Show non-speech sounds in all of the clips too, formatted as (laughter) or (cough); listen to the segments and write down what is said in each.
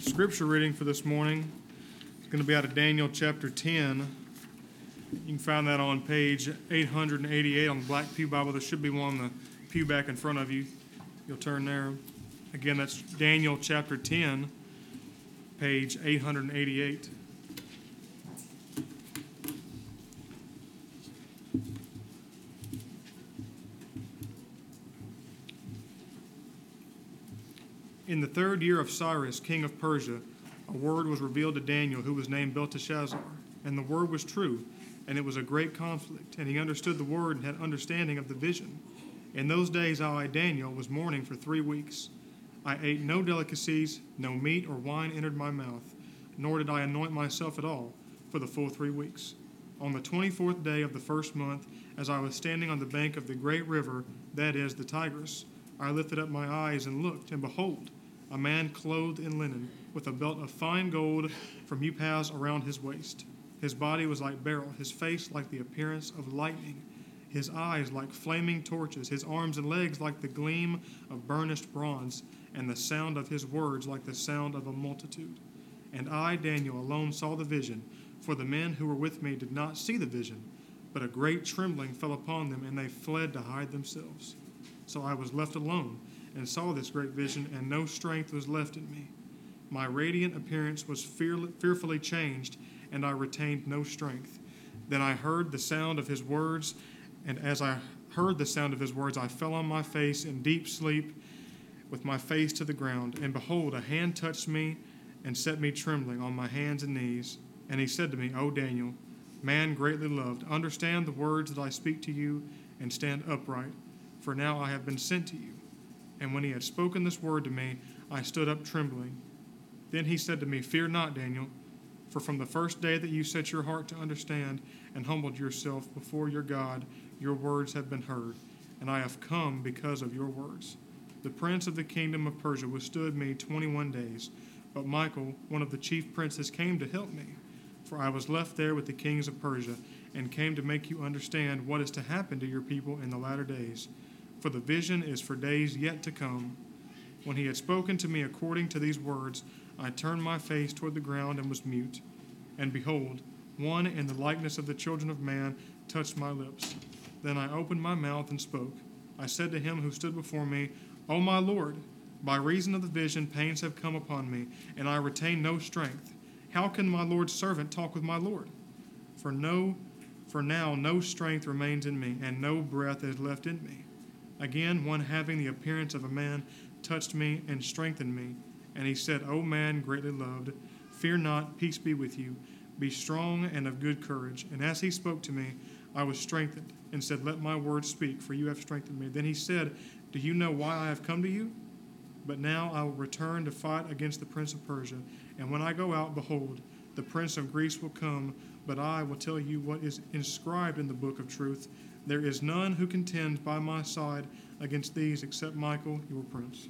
scripture reading for this morning is going to be out of Daniel chapter 10. You can find that on page 888 on the Black Pew Bible. There should be one on the pew back in front of you. You'll turn there. Again, that's Daniel chapter 10, page 888. In the third year of Cyrus, king of Persia, a word was revealed to Daniel, who was named Belteshazzar. And the word was true, and it was a great conflict. And he understood the word and had understanding of the vision. In those days, I, Daniel, was mourning for three weeks. I ate no delicacies, no meat or wine entered my mouth, nor did I anoint myself at all for the full three weeks. On the twenty fourth day of the first month, as I was standing on the bank of the great river, that is, the Tigris, I lifted up my eyes and looked, and behold, a man clothed in linen, with a belt of fine gold from Uphaz around his waist. His body was like beryl, his face like the appearance of lightning, his eyes like flaming torches, his arms and legs like the gleam of burnished bronze, and the sound of his words like the sound of a multitude. And I, Daniel, alone saw the vision, for the men who were with me did not see the vision, but a great trembling fell upon them, and they fled to hide themselves. So I was left alone and saw this great vision, and no strength was left in me. My radiant appearance was fear- fearfully changed, and I retained no strength. Then I heard the sound of his words, and as I heard the sound of his words, I fell on my face in deep sleep, with my face to the ground. And behold, a hand touched me and set me trembling on my hands and knees. And he said to me, O Daniel, man greatly loved, understand the words that I speak to you, and stand upright, for now I have been sent to you. And when he had spoken this word to me, I stood up trembling. Then he said to me, Fear not, Daniel, for from the first day that you set your heart to understand and humbled yourself before your God, your words have been heard, and I have come because of your words. The prince of the kingdom of Persia withstood me twenty one days, but Michael, one of the chief princes, came to help me. For I was left there with the kings of Persia, and came to make you understand what is to happen to your people in the latter days for the vision is for days yet to come. When he had spoken to me according to these words, I turned my face toward the ground and was mute. And behold, one in the likeness of the children of man touched my lips. Then I opened my mouth and spoke. I said to him who stood before me, O my Lord, by reason of the vision, pains have come upon me, and I retain no strength. How can my Lord's servant talk with my Lord? For no, for now no strength remains in me, and no breath is left in me. Again, one having the appearance of a man touched me and strengthened me. And he said, O man greatly loved, fear not, peace be with you. Be strong and of good courage. And as he spoke to me, I was strengthened, and said, Let my words speak, for you have strengthened me. Then he said, Do you know why I have come to you? But now I will return to fight against the prince of Persia. And when I go out, behold, the prince of Greece will come, but I will tell you what is inscribed in the book of truth. There is none who contends by my side against these except Michael, your prince.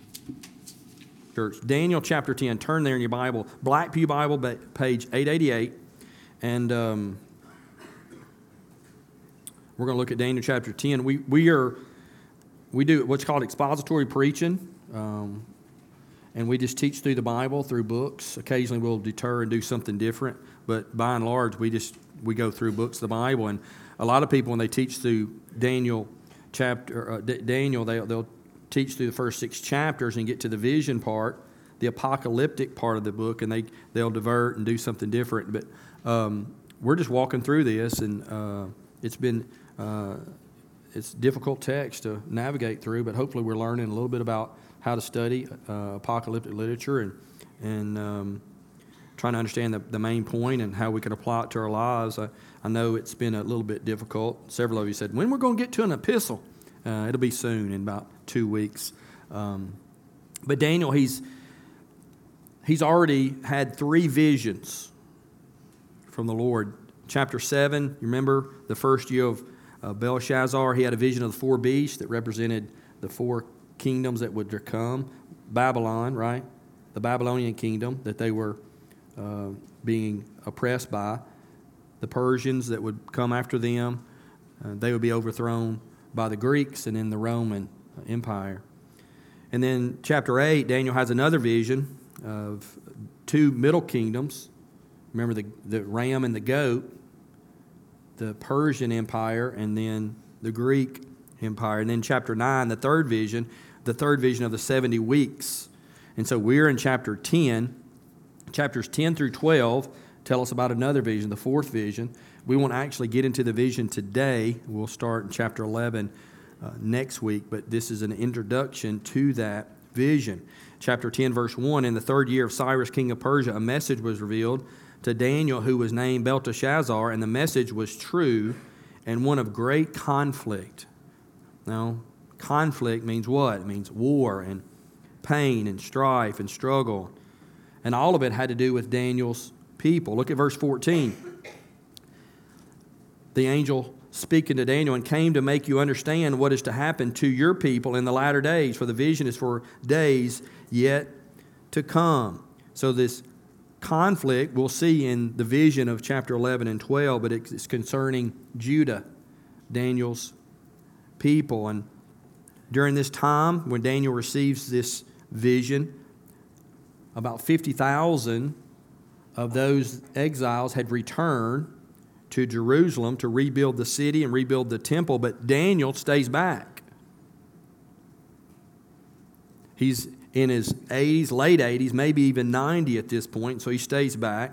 Church, Daniel chapter 10. Turn there in your Bible, Black Pew Bible, page 888. And um, we're going to look at Daniel chapter 10. We, we are, we do what's called expository preaching. Um, and we just teach through the Bible, through books. Occasionally we'll deter and do something different, but by and large, we just we go through books of the Bible. And a lot of people, when they teach through Daniel chapter, uh, D- Daniel, they, they'll teach through the first six chapters and get to the vision part, the apocalyptic part of the book, and they, they'll divert and do something different. But um, we're just walking through this, and uh, it's been. Uh, it's difficult text to navigate through, but hopefully we're learning a little bit about how to study uh, apocalyptic literature and and um, trying to understand the, the main point and how we can apply it to our lives. I, I know it's been a little bit difficult. Several of you said, when we're going to get to an epistle? Uh, it'll be soon, in about two weeks. Um, but Daniel, he's, he's already had three visions from the Lord. Chapter 7, you remember the first year of uh, Belshazzar, he had a vision of the four beasts that represented the four kingdoms that would come. Babylon, right? The Babylonian kingdom that they were uh, being oppressed by. The Persians that would come after them, uh, they would be overthrown by the Greeks and then the Roman Empire. And then, chapter 8, Daniel has another vision of two middle kingdoms. Remember the, the ram and the goat, the Persian Empire, and then the Greek Empire. And then chapter 9, the third vision, the third vision of the 70 weeks. And so we're in chapter 10. Chapters 10 through 12 tell us about another vision, the fourth vision. We won't actually get into the vision today. We'll start in chapter 11 uh, next week, but this is an introduction to that vision. Chapter 10, verse 1 In the third year of Cyrus, king of Persia, a message was revealed to Daniel, who was named Belteshazzar, and the message was true and one of great conflict. Now, conflict means what? It means war and pain and strife and struggle. And all of it had to do with Daniel's people. Look at verse 14. The angel speaking to Daniel and came to make you understand what is to happen to your people in the latter days, for the vision is for days yet to come. So, this conflict we'll see in the vision of chapter 11 and 12, but it's concerning Judah, Daniel's people. And during this time, when Daniel receives this vision, about 50,000 of those exiles had returned to Jerusalem to rebuild the city and rebuild the temple, but Daniel stays back. He's in his 80s, late 80s, maybe even 90 at this point, so he stays back.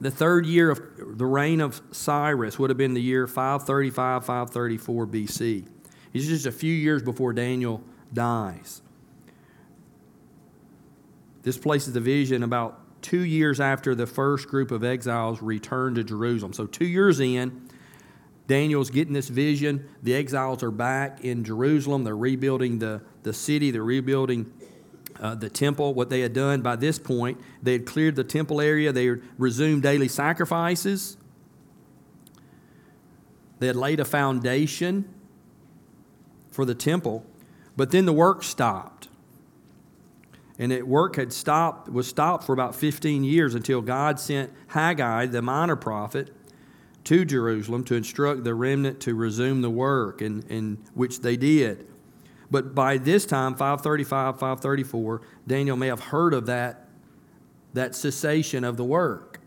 The third year of the reign of Cyrus would have been the year 535, 534 BC. It's just a few years before Daniel dies. This places the vision about two years after the first group of exiles returned to Jerusalem. So, two years in, Daniel's getting this vision. The exiles are back in Jerusalem. They're rebuilding the, the city, they're rebuilding uh, the temple. What they had done by this point, they had cleared the temple area, they had resumed daily sacrifices, they had laid a foundation for the temple, but then the work stopped and that work had stopped was stopped for about 15 years until God sent Haggai, the minor prophet, to Jerusalem to instruct the remnant to resume the work, and, and which they did. But by this time, 535, 534, Daniel may have heard of that, that cessation of the work.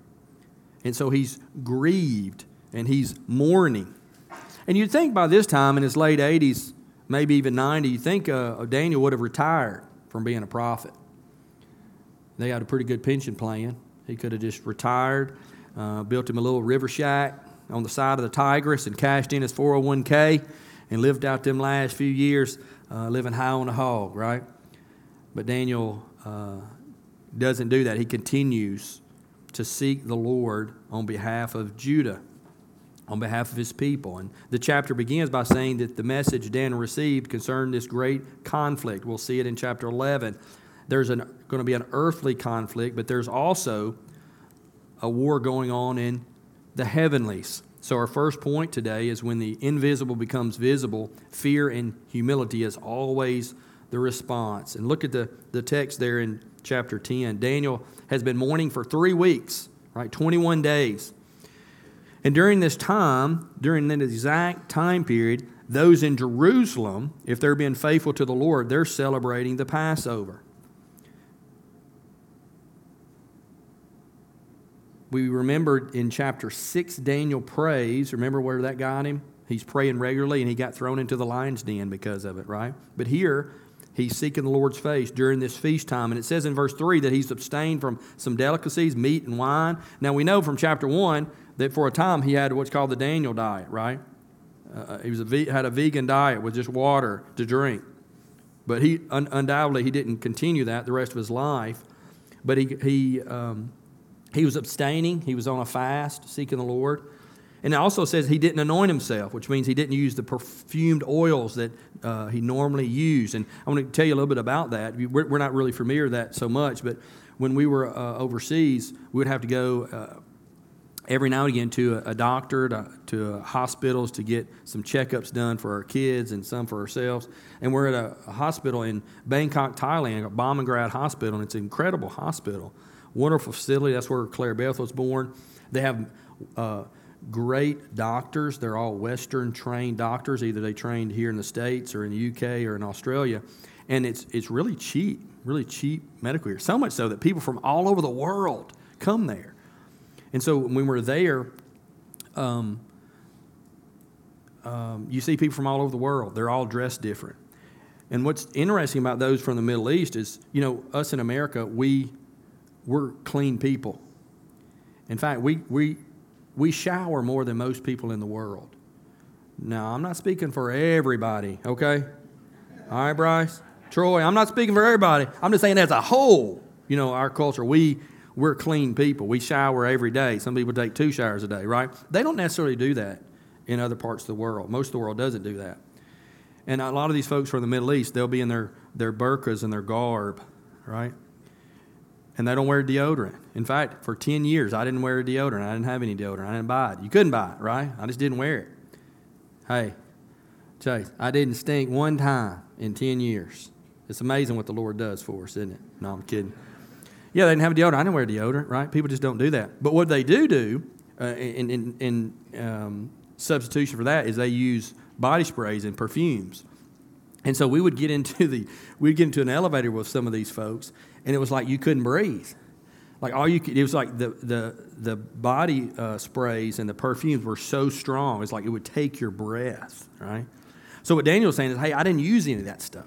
And so he's grieved and he's mourning. And you'd think by this time, in his late 80s, maybe even 90, you'd think uh, Daniel would have retired from being a prophet. They had a pretty good pension plan. He could have just retired, uh, built him a little river shack on the side of the Tigris, and cashed in his 401k and lived out them last few years uh, living high on the hog, right? But Daniel uh, doesn't do that. He continues to seek the Lord on behalf of Judah, on behalf of his people. And the chapter begins by saying that the message Daniel received concerned this great conflict. We'll see it in chapter 11 there's an, going to be an earthly conflict, but there's also a war going on in the heavenlies. So, our first point today is when the invisible becomes visible, fear and humility is always the response. And look at the, the text there in chapter 10. Daniel has been mourning for three weeks, right? 21 days. And during this time, during that exact time period, those in Jerusalem, if they're being faithful to the Lord, they're celebrating the Passover. We remembered in chapter 6, Daniel prays. Remember where that got him? He's praying regularly and he got thrown into the lion's den because of it, right? But here, he's seeking the Lord's face during this feast time. And it says in verse 3 that he's abstained from some delicacies, meat and wine. Now, we know from chapter 1 that for a time he had what's called the Daniel diet, right? Uh, he was a, had a vegan diet with just water to drink. But he un- undoubtedly he didn't continue that the rest of his life. But he, he um, he was abstaining, he was on a fast, seeking the Lord. And it also says he didn't anoint himself, which means he didn't use the perfumed oils that uh, he normally used. And I want to tell you a little bit about that. We're, we're not really familiar with that so much, but when we were uh, overseas, we would have to go uh, every now and again to a, doctor, to, to hospitals to get some checkups done for our kids and some for ourselves. And we're at a, a hospital in Bangkok, Thailand, a Bumrungrad Hospital, and it's an incredible hospital wonderful facility. That's where Claire Beth was born. They have uh, great doctors. They're all Western trained doctors. Either they trained here in the States or in the UK or in Australia. And it's, it's really cheap, really cheap medical care. So much so that people from all over the world come there. And so when we're there, um, um, you see people from all over the world. They're all dressed different. And what's interesting about those from the Middle East is, you know, us in America, we we're clean people. In fact, we we we shower more than most people in the world. Now, I'm not speaking for everybody, okay? All right, Bryce, Troy. I'm not speaking for everybody. I'm just saying as a whole. You know, our culture, we we're clean people. We shower every day. Some people take two showers a day, right? They don't necessarily do that in other parts of the world. Most of the world doesn't do that. And a lot of these folks from the Middle East, they'll be in their, their burqas and their garb, right? And they don't wear deodorant. In fact, for 10 years, I didn't wear deodorant. I didn't have any deodorant. I didn't buy it. You couldn't buy it, right? I just didn't wear it. Hey, Chase, I didn't stink one time in 10 years. It's amazing what the Lord does for us, isn't it? No, I'm kidding. Yeah, they didn't have deodorant. I didn't wear deodorant, right? People just don't do that. But what they do do uh, in, in, in um, substitution for that is they use body sprays and perfumes. And so we would get into the we'd get into an elevator with some of these folks, and it was like you couldn't breathe. Like all you could, it was like the the the body uh, sprays and the perfumes were so strong. It's like it would take your breath, right? So what Daniel's saying is, hey, I didn't use any of that stuff.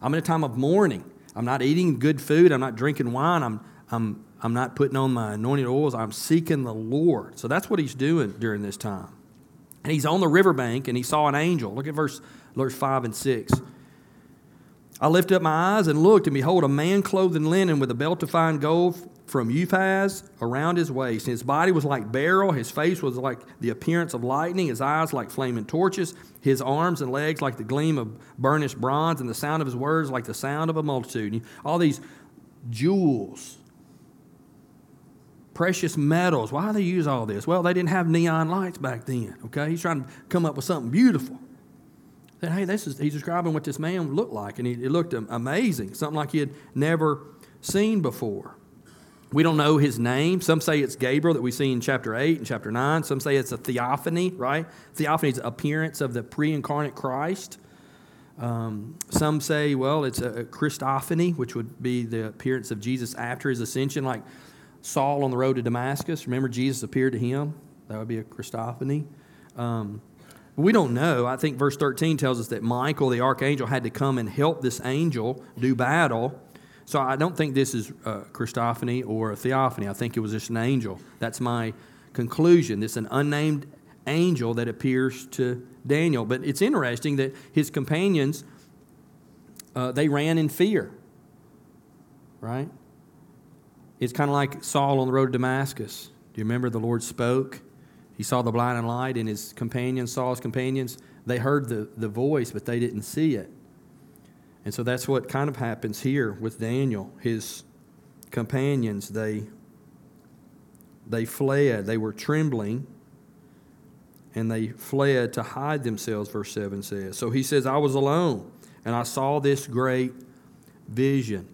I'm in a time of mourning. I'm not eating good food. I'm not drinking wine. I'm I'm I'm not putting on my anointed oils. I'm seeking the Lord. So that's what he's doing during this time. And he's on the riverbank and he saw an angel. Look at verse, verse 5 and 6. I lifted up my eyes and looked, and behold, a man clothed in linen with a belt of fine gold from Uphaz around his waist. His body was like beryl, his face was like the appearance of lightning, his eyes like flaming torches, his arms and legs like the gleam of burnished bronze, and the sound of his words like the sound of a multitude. All these jewels precious metals. Why do they use all this? Well, they didn't have neon lights back then, okay? He's trying to come up with something beautiful. Then, hey, this is, he's describing what this man looked like, and he, it looked amazing, something like he had never seen before. We don't know his name. Some say it's Gabriel that we see in chapter 8 and chapter 9. Some say it's a theophany, right? Theophany is appearance of the pre incarnate Christ. Um, some say, well, it's a Christophany, which would be the appearance of Jesus after his ascension, like Saul on the road to Damascus. Remember, Jesus appeared to him. That would be a Christophany. Um, we don't know. I think verse 13 tells us that Michael, the archangel, had to come and help this angel do battle. So I don't think this is a Christophany or a theophany. I think it was just an angel. That's my conclusion. This is an unnamed angel that appears to Daniel. But it's interesting that his companions, uh, they ran in fear, right? It's kind of like Saul on the road to Damascus. Do you remember the Lord spoke? He saw the blinding light, and his companions, saw his companions, they heard the, the voice, but they didn't see it. And so that's what kind of happens here with Daniel. His companions, they, they fled. They were trembling, and they fled to hide themselves, verse 7 says. So he says, I was alone, and I saw this great vision.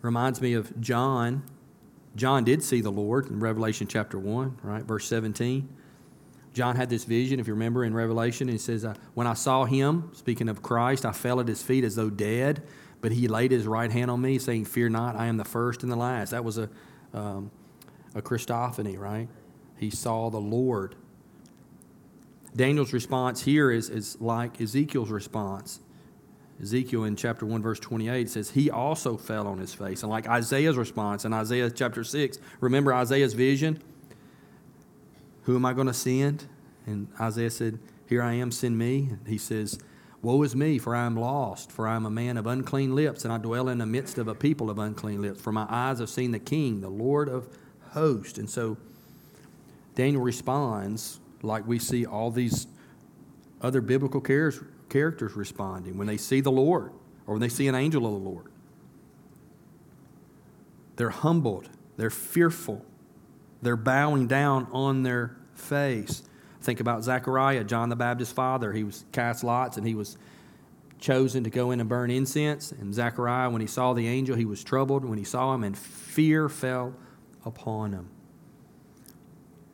Reminds me of John. John did see the Lord in Revelation chapter 1, right? Verse 17. John had this vision, if you remember in Revelation, he says, When I saw him, speaking of Christ, I fell at his feet as though dead, but he laid his right hand on me, saying, Fear not, I am the first and the last. That was a, um, a Christophany, right? He saw the Lord. Daniel's response here is, is like Ezekiel's response. Ezekiel in chapter 1, verse 28 says, He also fell on his face. And like Isaiah's response in Isaiah chapter 6, remember Isaiah's vision? Who am I going to send? And Isaiah said, Here I am, send me. And he says, Woe is me, for I am lost, for I am a man of unclean lips, and I dwell in the midst of a people of unclean lips. For my eyes have seen the King, the Lord of hosts. And so Daniel responds like we see all these other biblical characters characters responding when they see the Lord or when they see an angel of the Lord. They're humbled, they're fearful, they're bowing down on their face. Think about Zechariah, John the Baptist's father. He was cast lots and he was chosen to go in and burn incense. And Zechariah, when he saw the angel, he was troubled when he saw him, and fear fell upon him.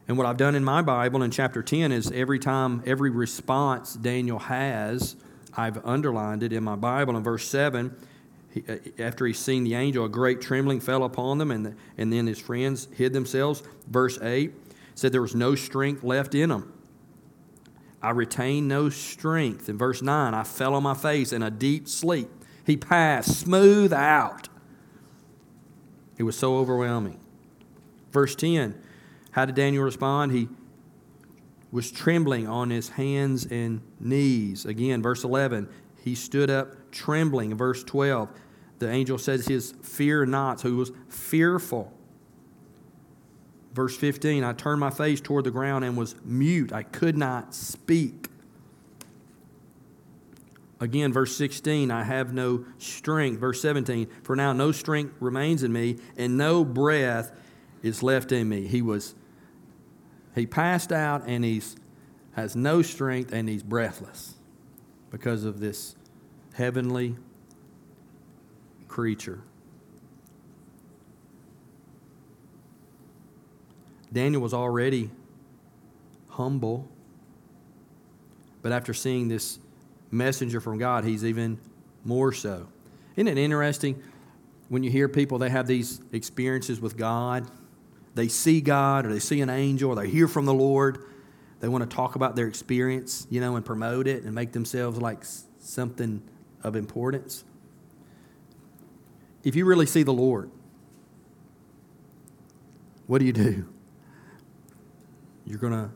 And what I've done in my Bible in chapter 10 is every time, every response Daniel has, I've underlined it in my Bible. In verse 7, he, uh, after he's seen the angel, a great trembling fell upon them, and, the, and then his friends hid themselves. Verse 8 said there was no strength left in them. I retained no strength. In verse 9, I fell on my face in a deep sleep. He passed smooth out. It was so overwhelming. Verse 10, how did Daniel respond? He was trembling on his hands and knees. Again, verse 11, he stood up trembling. Verse 12, the angel says his fear not, so he was fearful. Verse 15, I turned my face toward the ground and was mute. I could not speak. Again, verse 16, I have no strength. Verse 17, for now no strength remains in me, and no breath is left in me. He was, he passed out and he's has no strength and he's breathless because of this heavenly creature. Daniel was already humble, but after seeing this messenger from God, he's even more so. Isn't it interesting when you hear people, they have these experiences with God? They see God, or they see an angel, or they hear from the Lord. They want to talk about their experience, you know, and promote it and make themselves like something of importance. If you really see the Lord, what do you do? You're going to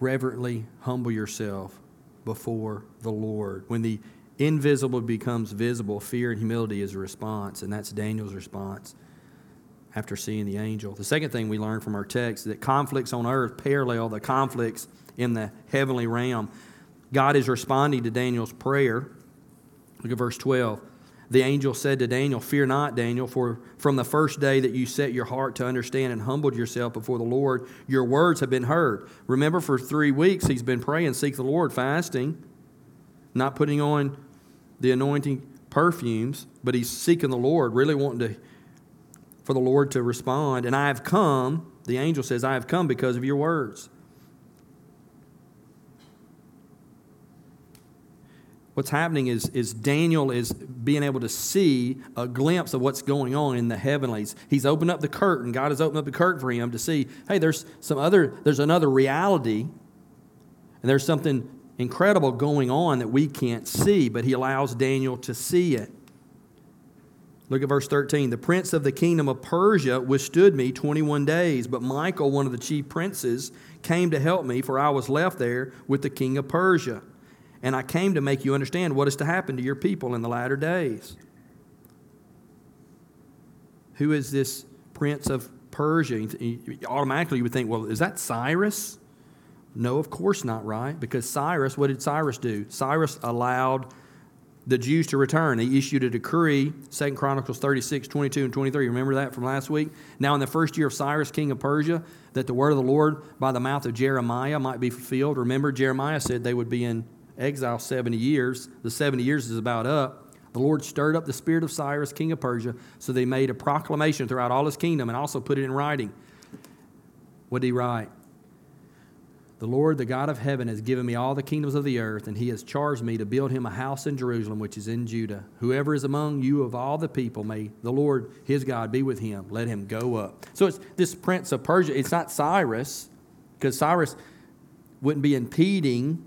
reverently humble yourself before the Lord. When the invisible becomes visible, fear and humility is a response, and that's Daniel's response after seeing the angel. The second thing we learn from our text is that conflicts on earth parallel the conflicts in the heavenly realm. God is responding to Daniel's prayer. Look at verse 12. The angel said to Daniel, Fear not, Daniel, for from the first day that you set your heart to understand and humbled yourself before the Lord, your words have been heard. Remember, for three weeks he's been praying, Seek the Lord, fasting, not putting on the anointing perfumes, but he's seeking the Lord, really wanting to for the Lord to respond. And I have come, the angel says, I have come because of your words. What's happening is, is Daniel is being able to see a glimpse of what's going on in the heavenlies. He's opened up the curtain. God has opened up the curtain for him to see, hey, there's some other, there's another reality, and there's something incredible going on that we can't see, but he allows Daniel to see it. Look at verse 13. The prince of the kingdom of Persia withstood me 21 days, but Michael, one of the chief princes, came to help me, for I was left there with the king of Persia. And I came to make you understand what is to happen to your people in the latter days. Who is this prince of Persia? Automatically, you would think, well, is that Cyrus? No, of course not, right? Because Cyrus, what did Cyrus do? Cyrus allowed the Jews to return. He issued a decree, 2 Chronicles 36, 22, and 23. Remember that from last week? Now, in the first year of Cyrus, king of Persia, that the word of the Lord by the mouth of Jeremiah might be fulfilled. Remember, Jeremiah said they would be in exile 70 years. The 70 years is about up. The Lord stirred up the spirit of Cyrus, king of Persia, so they made a proclamation throughout all his kingdom and also put it in writing. What did he write? The Lord, the God of heaven, has given me all the kingdoms of the earth, and he has charged me to build him a house in Jerusalem, which is in Judah. Whoever is among you of all the people, may the Lord, his God, be with him. Let him go up. So it's this prince of Persia. It's not Cyrus, because Cyrus wouldn't be impeding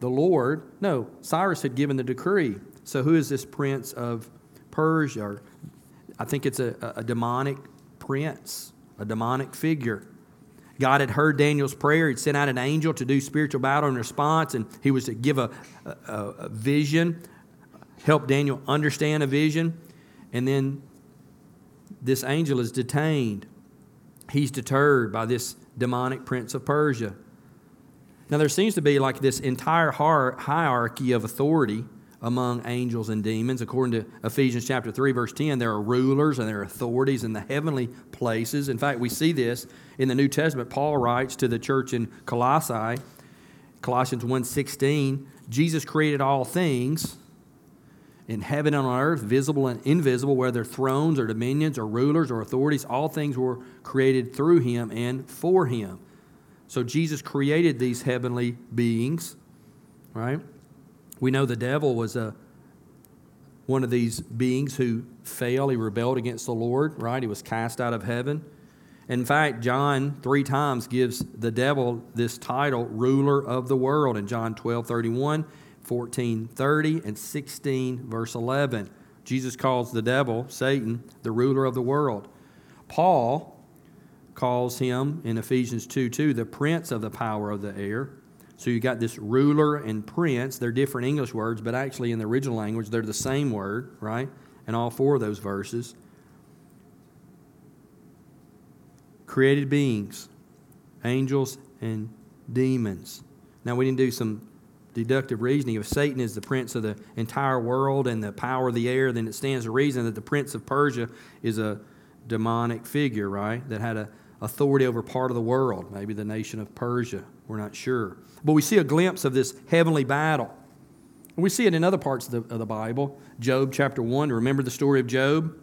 the Lord. No, Cyrus had given the decree. So who is this prince of Persia? I think it's a, a demonic prince, a demonic figure. God had heard Daniel's prayer. He'd sent out an angel to do spiritual battle in response, and he was to give a, a, a vision, help Daniel understand a vision. And then this angel is detained. He's deterred by this demonic prince of Persia. Now, there seems to be like this entire hierarchy of authority among angels and demons. According to Ephesians chapter 3, verse 10, there are rulers and there are authorities in the heavenly places. In fact, we see this in the New Testament. Paul writes to the church in Colossae, Colossians 1.16, Jesus created all things in heaven and on earth, visible and invisible, whether thrones or dominions or rulers or authorities, all things were created through him and for him. So Jesus created these heavenly beings, right? We know the devil was a one of these beings who fell. He rebelled against the Lord, right? He was cast out of heaven. In fact, John three times gives the devil this title, ruler of the world, in John 12 31, 14 30, and 16, verse 11. Jesus calls the devil, Satan, the ruler of the world. Paul calls him in Ephesians 2 2, the prince of the power of the air. So you got this ruler and prince. They're different English words, but actually in the original language, they're the same word, right? In all four of those verses. Created beings, angels and demons. Now we didn't do some deductive reasoning. If Satan is the prince of the entire world and the power of the air, then it stands to reason that the prince of Persia is a demonic figure, right? That had a authority over part of the world, maybe the nation of Persia. We're not sure. But we see a glimpse of this heavenly battle. We see it in other parts of the, of the Bible. Job chapter 1, remember the story of Job?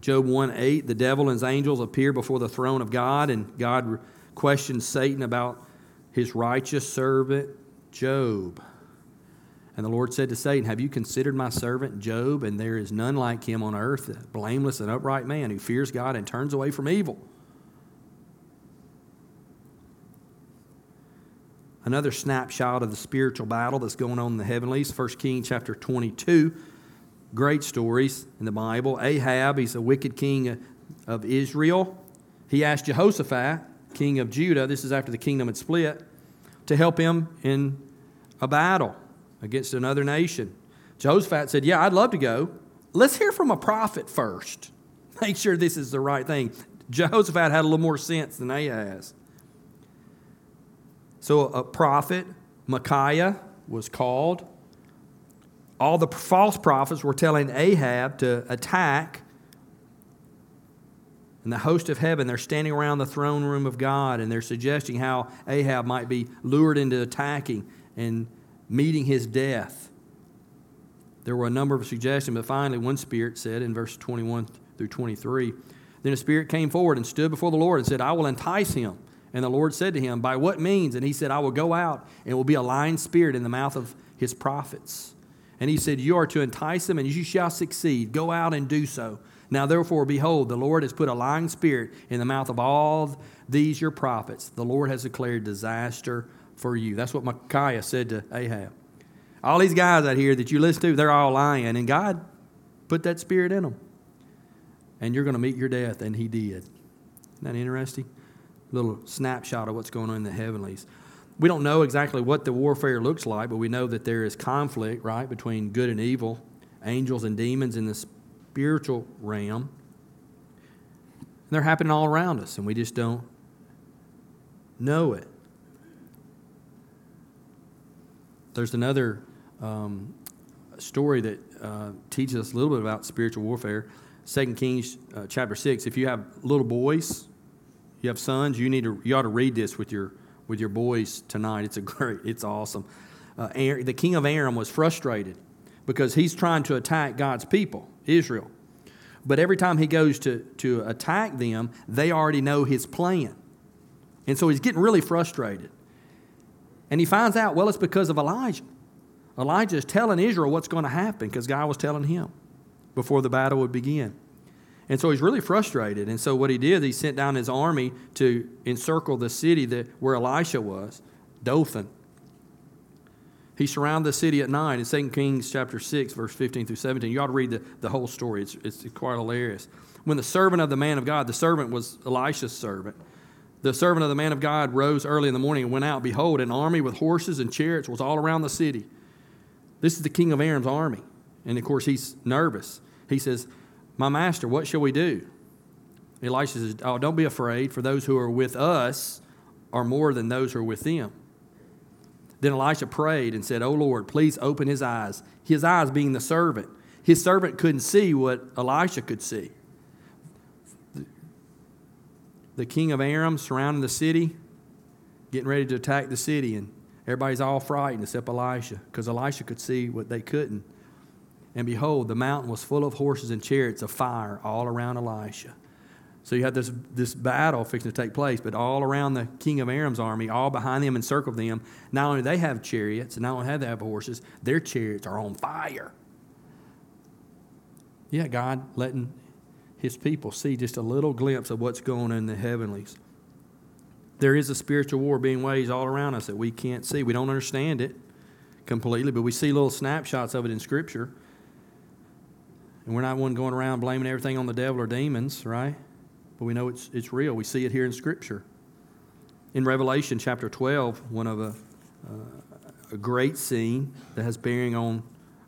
Job 1 8, the devil and his angels appear before the throne of God, and God questions Satan about his righteous servant Job. And the Lord said to Satan, Have you considered my servant Job? And there is none like him on earth, a blameless and upright man who fears God and turns away from evil. Another snapshot of the spiritual battle that's going on in the heavenlies, 1 Kings chapter 22. Great stories in the Bible. Ahab, he's a wicked king of Israel. He asked Jehoshaphat, king of Judah, this is after the kingdom had split, to help him in a battle against another nation. Jehoshaphat said, Yeah, I'd love to go. Let's hear from a prophet first. (laughs) Make sure this is the right thing. Jehoshaphat had a little more sense than Ahaz. So a prophet, Micaiah, was called. All the false prophets were telling Ahab to attack. And the host of heaven, they're standing around the throne room of God and they're suggesting how Ahab might be lured into attacking and meeting his death. There were a number of suggestions, but finally, one spirit said in verse 21 through 23 Then a spirit came forward and stood before the Lord and said, I will entice him. And the Lord said to him, By what means? And he said, I will go out and will be a lying spirit in the mouth of his prophets. And he said, You are to entice them, and you shall succeed. Go out and do so. Now, therefore, behold, the Lord has put a lying spirit in the mouth of all these your prophets. The Lord has declared disaster for you. That's what Micaiah said to Ahab. All these guys out here that you listen to, they're all lying, and God put that spirit in them. And you're going to meet your death, and he did. Isn't that interesting? little snapshot of what's going on in the heavenlies. We don't know exactly what the warfare looks like, but we know that there is conflict, right, between good and evil, angels and demons in the spiritual realm. And they're happening all around us, and we just don't know it. There's another um, story that uh, teaches us a little bit about spiritual warfare. Second Kings uh, chapter six. If you have little boys, you have sons, you need to you ought to read this with your with your boys tonight. It's a (laughs) great, it's awesome. Uh, the king of Aram was frustrated because he's trying to attack God's people, Israel. But every time he goes to, to attack them, they already know his plan. And so he's getting really frustrated. And he finds out, well, it's because of Elijah. Elijah is telling Israel what's going to happen because God was telling him before the battle would begin. And so he's really frustrated. And so what he did, he sent down his army to encircle the city that, where Elisha was, Dothan. He surrounded the city at night in 2 Kings chapter 6, verse 15 through 17. You ought to read the, the whole story. It's, it's quite hilarious. When the servant of the man of God, the servant was Elisha's servant, the servant of the man of God rose early in the morning and went out. Behold, an army with horses and chariots was all around the city. This is the king of Aram's army. And of course, he's nervous. He says, my master, what shall we do? Elisha says, Oh, don't be afraid, for those who are with us are more than those who are with them. Then Elisha prayed and said, Oh Lord, please open his eyes. His eyes being the servant. His servant couldn't see what Elisha could see. The king of Aram surrounding the city, getting ready to attack the city, and everybody's all frightened except Elisha, because Elisha could see what they couldn't. And behold, the mountain was full of horses and chariots of fire all around Elisha. So you have this, this battle fixing to take place, but all around the king of Aram's army, all behind them, encircled them. Not only they have chariots, and not only have they have horses, their chariots are on fire. Yeah, God letting his people see just a little glimpse of what's going on in the heavenlies. There is a spiritual war being waged all around us that we can't see. We don't understand it completely, but we see little snapshots of it in Scripture. And we're not one going around blaming everything on the devil or demons, right? But we know it's, it's real. We see it here in Scripture. In Revelation chapter 12, one of a, uh, a great scene that has bearing on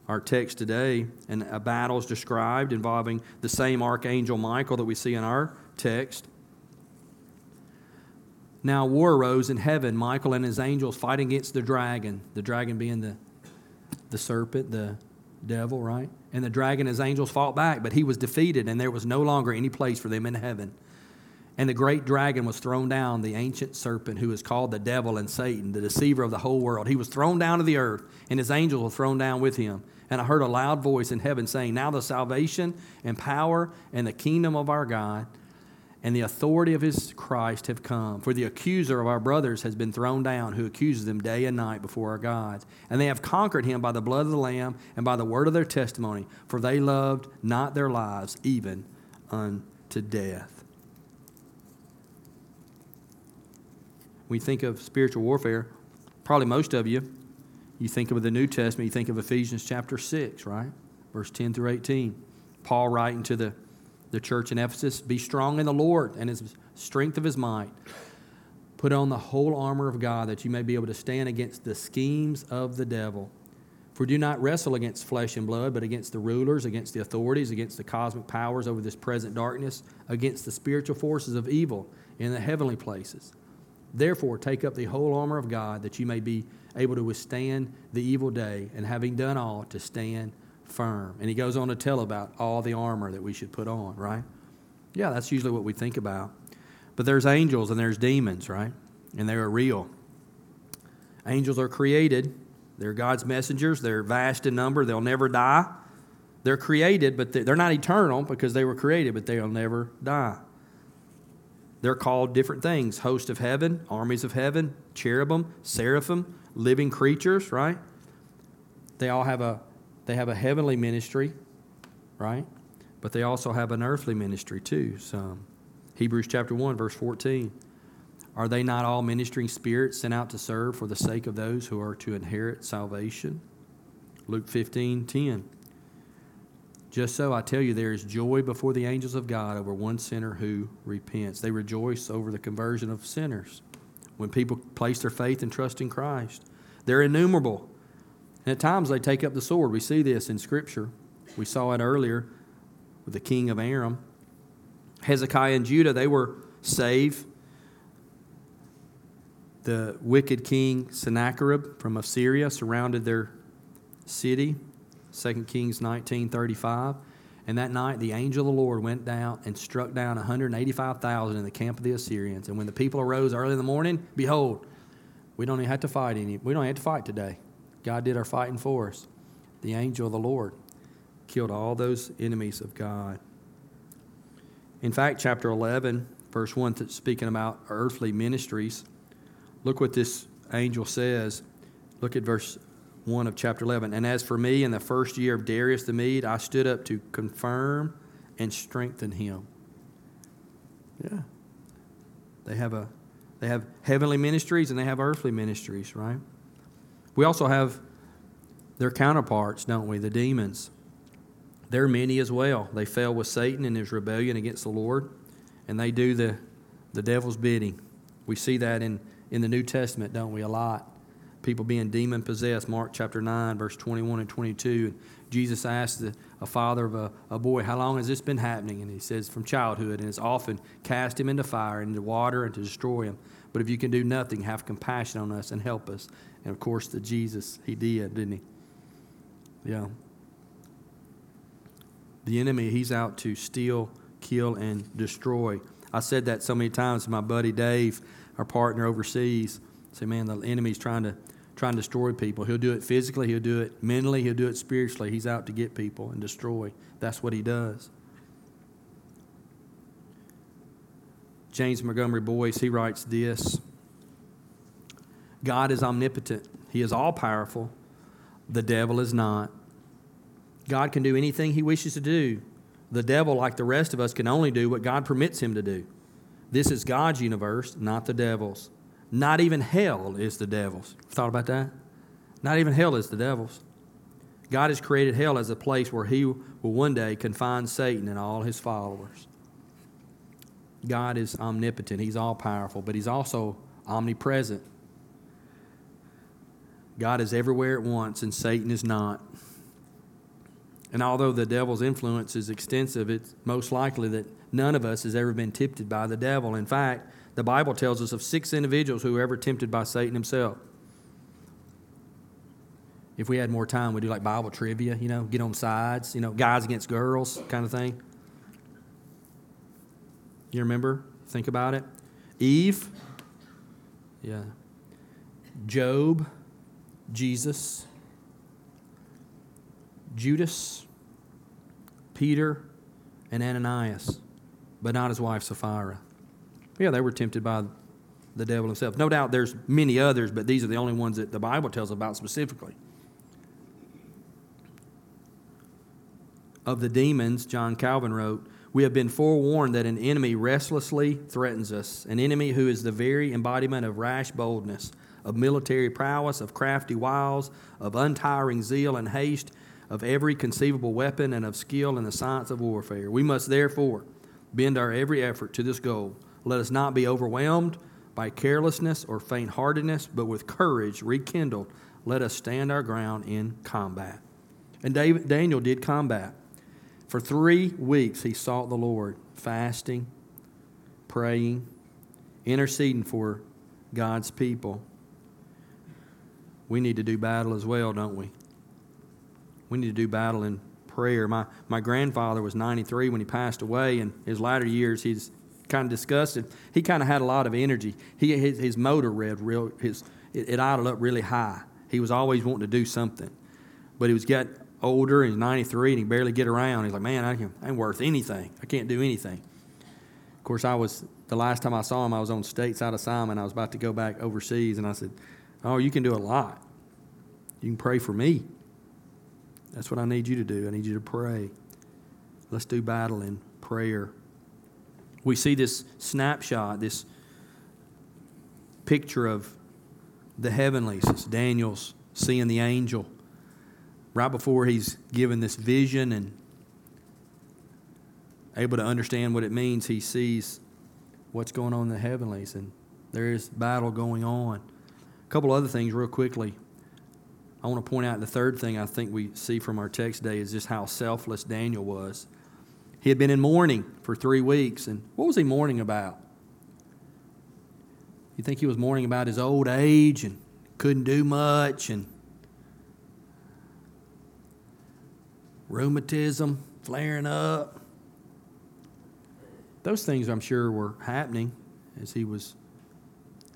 our text today, and a battle is described involving the same archangel Michael that we see in our text. Now, war arose in heaven. Michael and his angels fighting against the dragon, the dragon being the, the serpent, the devil, right? And the dragon and his angels fought back, but he was defeated, and there was no longer any place for them in heaven. And the great dragon was thrown down, the ancient serpent who is called the devil and Satan, the deceiver of the whole world. He was thrown down to the earth, and his angels were thrown down with him. And I heard a loud voice in heaven saying, Now the salvation and power and the kingdom of our God and the authority of his Christ have come. For the accuser of our brothers has been thrown down, who accuses them day and night before our God. And they have conquered him by the blood of the Lamb and by the word of their testimony, for they loved not their lives even unto death. We think of spiritual warfare, probably most of you, you think of the New Testament, you think of Ephesians chapter 6, right? Verse 10 through 18. Paul writing to the the church in Ephesus, be strong in the Lord and his strength of his might. Put on the whole armor of God that you may be able to stand against the schemes of the devil. For do not wrestle against flesh and blood, but against the rulers, against the authorities, against the cosmic powers over this present darkness, against the spiritual forces of evil in the heavenly places. Therefore, take up the whole armor of God that you may be able to withstand the evil day, and having done all, to stand firm. And he goes on to tell about all the armor that we should put on, right? Yeah, that's usually what we think about. But there's angels and there's demons, right? And they are real. Angels are created. They're God's messengers. They're vast in number. They'll never die. They're created, but they're not eternal because they were created, but they'll never die. They're called different things host of heaven, armies of heaven, cherubim, seraphim, living creatures, right? They all have a they have a heavenly ministry, right? But they also have an earthly ministry too. Some. Hebrews chapter 1, verse 14. Are they not all ministering spirits sent out to serve for the sake of those who are to inherit salvation? Luke 15, 10. Just so I tell you, there is joy before the angels of God over one sinner who repents. They rejoice over the conversion of sinners when people place their faith and trust in Christ. They're innumerable. And at times they take up the sword. We see this in Scripture. We saw it earlier with the king of Aram. Hezekiah and Judah, they were saved. The wicked king Sennacherib from Assyria surrounded their city. 2 Kings 19:35. And that night the angel of the Lord went down and struck down 185,000 in the camp of the Assyrians. And when the people arose early in the morning, behold, we don't even have to fight any. We don't have to fight today. God did our fighting for us. The angel of the Lord killed all those enemies of God. In fact, chapter 11, verse 1, speaking about earthly ministries, look what this angel says. Look at verse 1 of chapter 11. And as for me, in the first year of Darius the Mede, I stood up to confirm and strengthen him. Yeah. They have a they have heavenly ministries and they have earthly ministries, right? We also have their counterparts, don't we? The demons. There are many as well. They fell with Satan in his rebellion against the Lord, and they do the, the devil's bidding. We see that in, in the New Testament, don't we? A lot. People being demon possessed. Mark chapter 9, verse 21 and 22. And Jesus asked the, a father of a, a boy, How long has this been happening? And he says, From childhood. And it's often cast him into fire, into water, and to destroy him. But if you can do nothing, have compassion on us and help us. And of course, the Jesus, he did, didn't he? Yeah. The enemy, he's out to steal, kill, and destroy. I said that so many times to my buddy Dave, our partner overseas. Say, man, the enemy's trying to trying to destroy people. He'll do it physically, he'll do it mentally, he'll do it spiritually. He's out to get people and destroy. That's what he does. James Montgomery Boice, he writes this God is omnipotent, He is all powerful. The devil is not. God can do anything He wishes to do. The devil, like the rest of us, can only do what God permits him to do. This is God's universe, not the devil's. Not even hell is the devil's. Thought about that? Not even hell is the devil's. God has created hell as a place where He will one day confine Satan and all his followers. God is omnipotent, He's all powerful, but He's also omnipresent. God is everywhere at once, and Satan is not. And although the devil's influence is extensive, it's most likely that none of us has ever been tempted by the devil. In fact, the Bible tells us of six individuals who were ever tempted by Satan himself. If we had more time, we'd do like Bible trivia, you know, get on sides, you know, guys against girls kind of thing. You remember? Think about it. Eve, yeah. Job, Jesus, Judas, Peter, and Ananias, but not his wife Sapphira. Yeah, they were tempted by the devil himself. No doubt there's many others, but these are the only ones that the Bible tells about specifically. Of the demons, John Calvin wrote, We have been forewarned that an enemy restlessly threatens us, an enemy who is the very embodiment of rash boldness, of military prowess, of crafty wiles, of untiring zeal and haste, of every conceivable weapon, and of skill in the science of warfare. We must therefore bend our every effort to this goal. Let us not be overwhelmed by carelessness or faint heartedness, but with courage rekindled, let us stand our ground in combat. And David, Daniel did combat. For three weeks he sought the Lord, fasting, praying, interceding for God's people. We need to do battle as well, don't we? We need to do battle in prayer. My, my grandfather was 93 when he passed away. In his latter years, he's kind of disgusted. He kind of had a lot of energy. He, his, his motor read real, his, it, it idled up really high. He was always wanting to do something. But he was getting older, and he's 93, and he barely get around. He's like, man, I, can, I ain't worth anything. I can't do anything. Of course, I was, the last time I saw him, I was on stateside assignment. I was about to go back overseas, and I said, oh, you can do a lot. You can pray for me. That's what I need you to do. I need you to pray. Let's do battle in prayer. We see this snapshot, this picture of the heavenlies. It's Daniel's seeing the angel right before he's given this vision and able to understand what it means. He sees what's going on in the heavenlies, and there is battle going on. A couple other things, real quickly. I want to point out the third thing I think we see from our text today is just how selfless Daniel was. He had been in mourning for three weeks, and what was he mourning about? You think he was mourning about his old age and couldn't do much and rheumatism flaring up? Those things I'm sure were happening as he was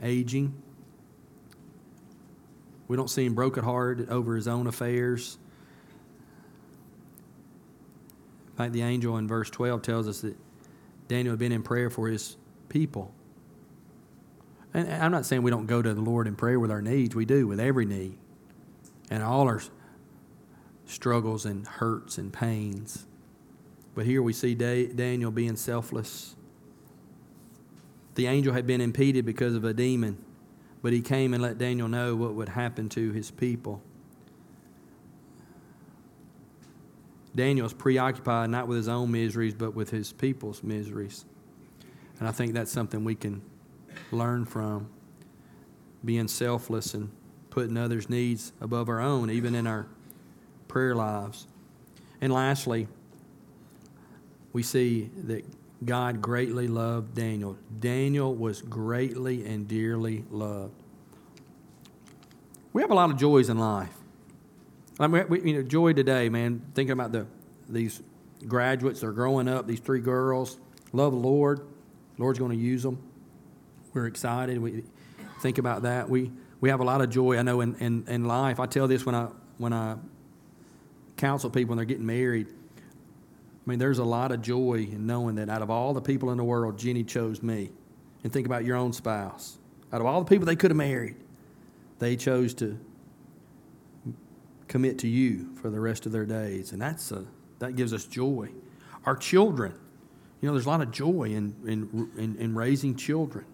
aging. We don't see him brokenhearted over his own affairs. In fact, the angel in verse 12 tells us that Daniel had been in prayer for his people. And I'm not saying we don't go to the Lord in prayer with our needs. We do, with every need. And all our struggles and hurts and pains. But here we see Daniel being selfless. The angel had been impeded because of a demon. But he came and let Daniel know what would happen to his people. Daniel is preoccupied not with his own miseries, but with his people's miseries. And I think that's something we can learn from being selfless and putting others' needs above our own, even in our prayer lives. And lastly, we see that God greatly loved Daniel. Daniel was greatly and dearly loved. We have a lot of joys in life. I mean, we, you know, joy today, man. Thinking about the these graduates, they're growing up. These three girls love the Lord. The Lord's going to use them. We're excited. We think about that. We we have a lot of joy. I know in, in, in life. I tell this when I when I counsel people when they're getting married I mean, there's a lot of joy in knowing that out of all the people in the world, Jenny chose me. and think about your own spouse. Out of all the people they could have married, they chose to commit to you for the rest of their days. And that's a, that gives us joy. Our children, you know, there's a lot of joy in, in, in, in raising children,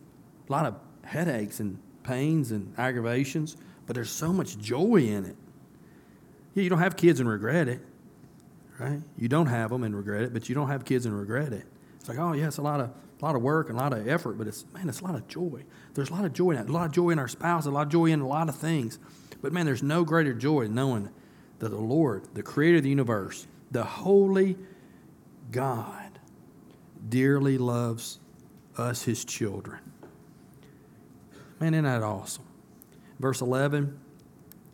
a lot of headaches and pains and aggravations, but there's so much joy in it. Yeah, you don't have kids and regret it, right? You don't have them and regret it, but you don't have kids and regret it. It's like, oh, yeah, it's a lot of, a lot of work and a lot of effort, but it's, man, it's a lot of joy. There's a lot of joy in that, a lot of joy in our spouse, a lot of joy in a lot of things. But man, there's no greater joy than knowing that the Lord, the creator of the universe, the holy God, dearly loves us, his children. Man, isn't that awesome? Verse 11,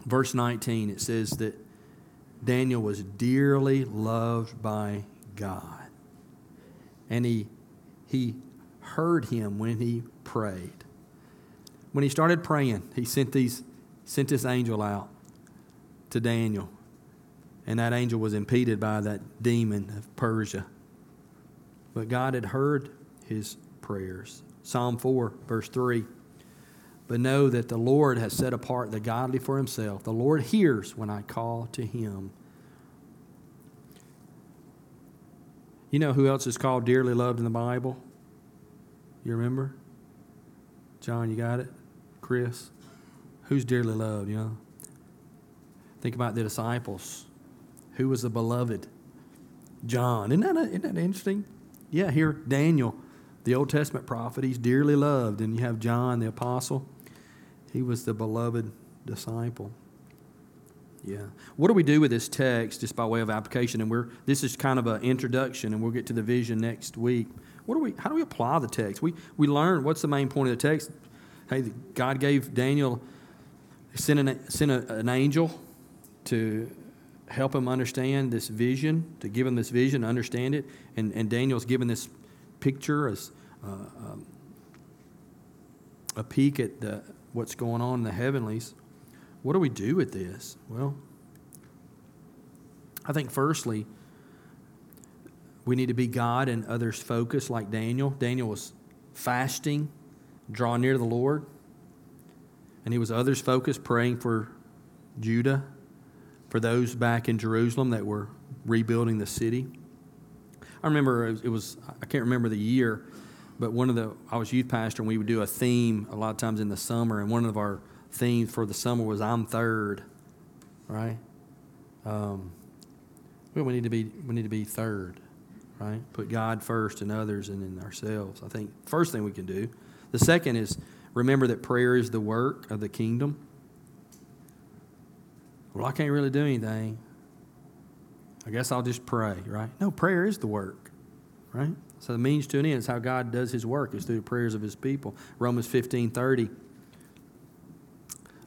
verse 19, it says that Daniel was dearly loved by God. And he, he heard him when he prayed. When he started praying, he sent, these, sent this angel out to Daniel. And that angel was impeded by that demon of Persia. But God had heard his prayers. Psalm 4, verse 3. But know that the Lord has set apart the godly for himself. The Lord hears when I call to him. You know who else is called dearly loved in the Bible? You remember? John, you got it? Chris? Who's dearly loved, you know? Think about the disciples. Who was the beloved? John. Isn't that, isn't that interesting? Yeah, here, Daniel, the Old Testament prophet, he's dearly loved. And you have John, the apostle. He was the beloved disciple. Yeah. What do we do with this text just by way of application? And we're this is kind of an introduction, and we'll get to the vision next week. What do we how do we apply the text? We we learn what's the main point of the text. Hey, God gave Daniel sent an, sent a, an angel to help him understand this vision, to give him this vision, understand it. And, and Daniel's given this picture as uh, um, a peek at the, what's going on in the heavenlies. What do we do with this? Well, I think firstly, we need to be God and others focused like Daniel. Daniel was fasting, drawing near to the Lord, and he was others focused, praying for Judah, for those back in Jerusalem that were rebuilding the city. I remember it was, I can't remember the year, but one of the, I was youth pastor and we would do a theme a lot of times in the summer, and one of our themes for the summer was I'm third, right? Um, we need to be we need to be third, right? Put God first and others and then ourselves. I think first thing we can do. The second is remember that prayer is the work of the kingdom. Well, I can't really do anything. I guess I'll just pray, right? No, prayer is the work, right? So the means to an end is how God does his work, is through the prayers of his people. Romans 15 30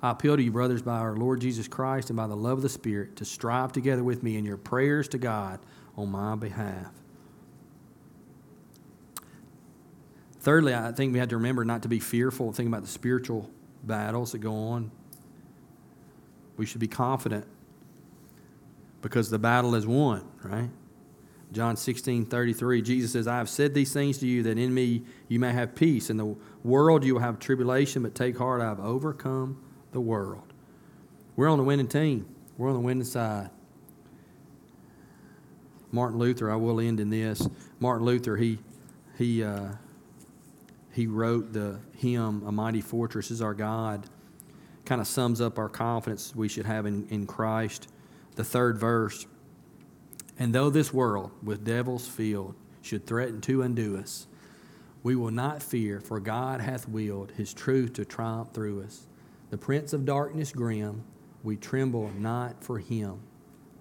I appeal to you, brothers, by our Lord Jesus Christ and by the love of the Spirit, to strive together with me in your prayers to God on my behalf. Thirdly, I think we have to remember not to be fearful, thinking about the spiritual battles that go on. We should be confident because the battle is won, right? John 16, 33, Jesus says, I have said these things to you that in me you may have peace. In the world you will have tribulation, but take heart, I have overcome the world. We're on the winning team, we're on the winning side. Martin Luther, I will end in this. Martin Luther, he, he, uh, he wrote the hymn, A Mighty Fortress is Our God. Kind of sums up our confidence we should have in, in Christ. The third verse. And though this world with devils filled should threaten to undo us, we will not fear, for God hath willed his truth to triumph through us. The prince of darkness grim, we tremble not for him.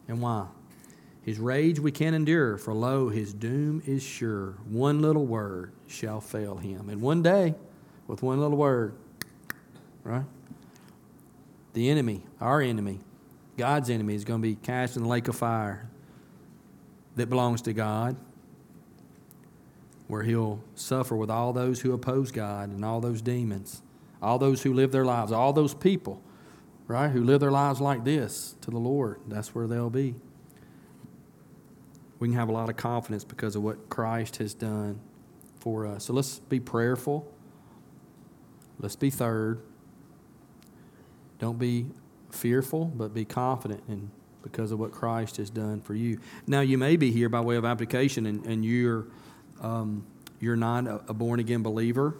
And why? His rage we can endure, for lo, his doom is sure. One little word shall fail him. And one day, with one little word, right? The enemy, our enemy, God's enemy, is going to be cast in the lake of fire that belongs to God, where he'll suffer with all those who oppose God and all those demons all those who live their lives, all those people, right, who live their lives like this to the Lord, that's where they'll be. We can have a lot of confidence because of what Christ has done for us. So let's be prayerful Let's be third. Don't be fearful, but be confident in because of what Christ has done for you. Now, you may be here by way of application, and, and you're um, you're not a, born again believer.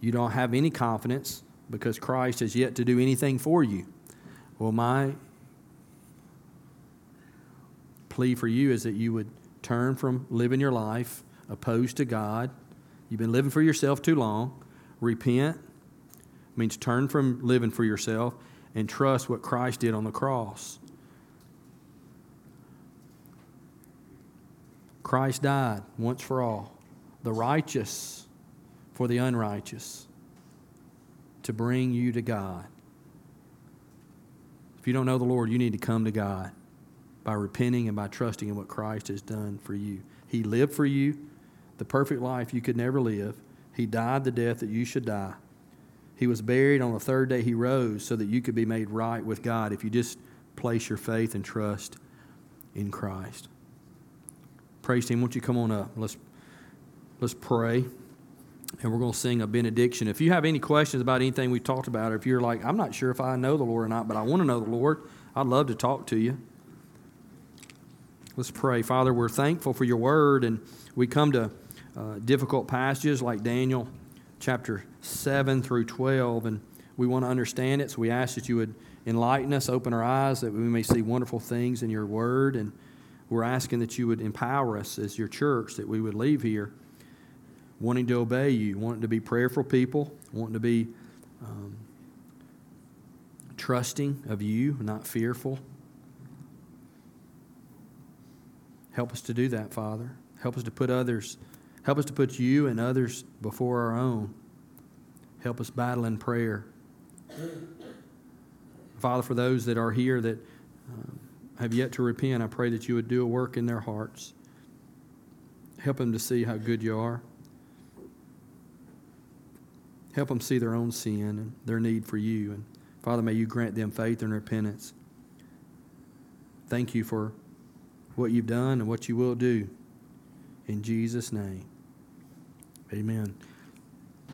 You don't have any confidence because Christ has yet to do anything for you. Well, my plea for you is that you would turn from living your life opposed to God. You've been living for yourself too long. Repent means turn from living for yourself and trust what Christ did on the cross. Christ died once for all, the righteous for the unrighteous, to bring you to God. If you don't know the Lord, you need to come to God by repenting and by trusting in what Christ has done for you. He lived for you the perfect life you could never live. He died the death that you should die. He was buried on the third day he rose so that you could be made right with God if you just place your faith and trust in Christ. Praise team, won't you come on up? Let's let's pray. And we're going to sing a benediction. If you have any questions about anything we talked about, or if you're like, I'm not sure if I know the Lord or not, but I want to know the Lord, I'd love to talk to you. Let's pray. Father, we're thankful for your word, and we come to uh, difficult passages like Daniel chapter 7 through 12, and we want to understand it, so we ask that you would enlighten us, open our eyes, that we may see wonderful things in your word, and we're asking that you would empower us as your church, that we would leave here wanting to obey you, wanting to be prayerful people, wanting to be um, trusting of you, not fearful. Help us to do that, Father. Help us to put others, help us to put you and others before our own. Help us battle in prayer. Father, for those that are here that um, have yet to repent, I pray that you would do a work in their hearts. Help them to see how good you are. Help them see their own sin and their need for you. And Father, may you grant them faith and repentance. Thank you for what you've done and what you will do. In Jesus' name, amen.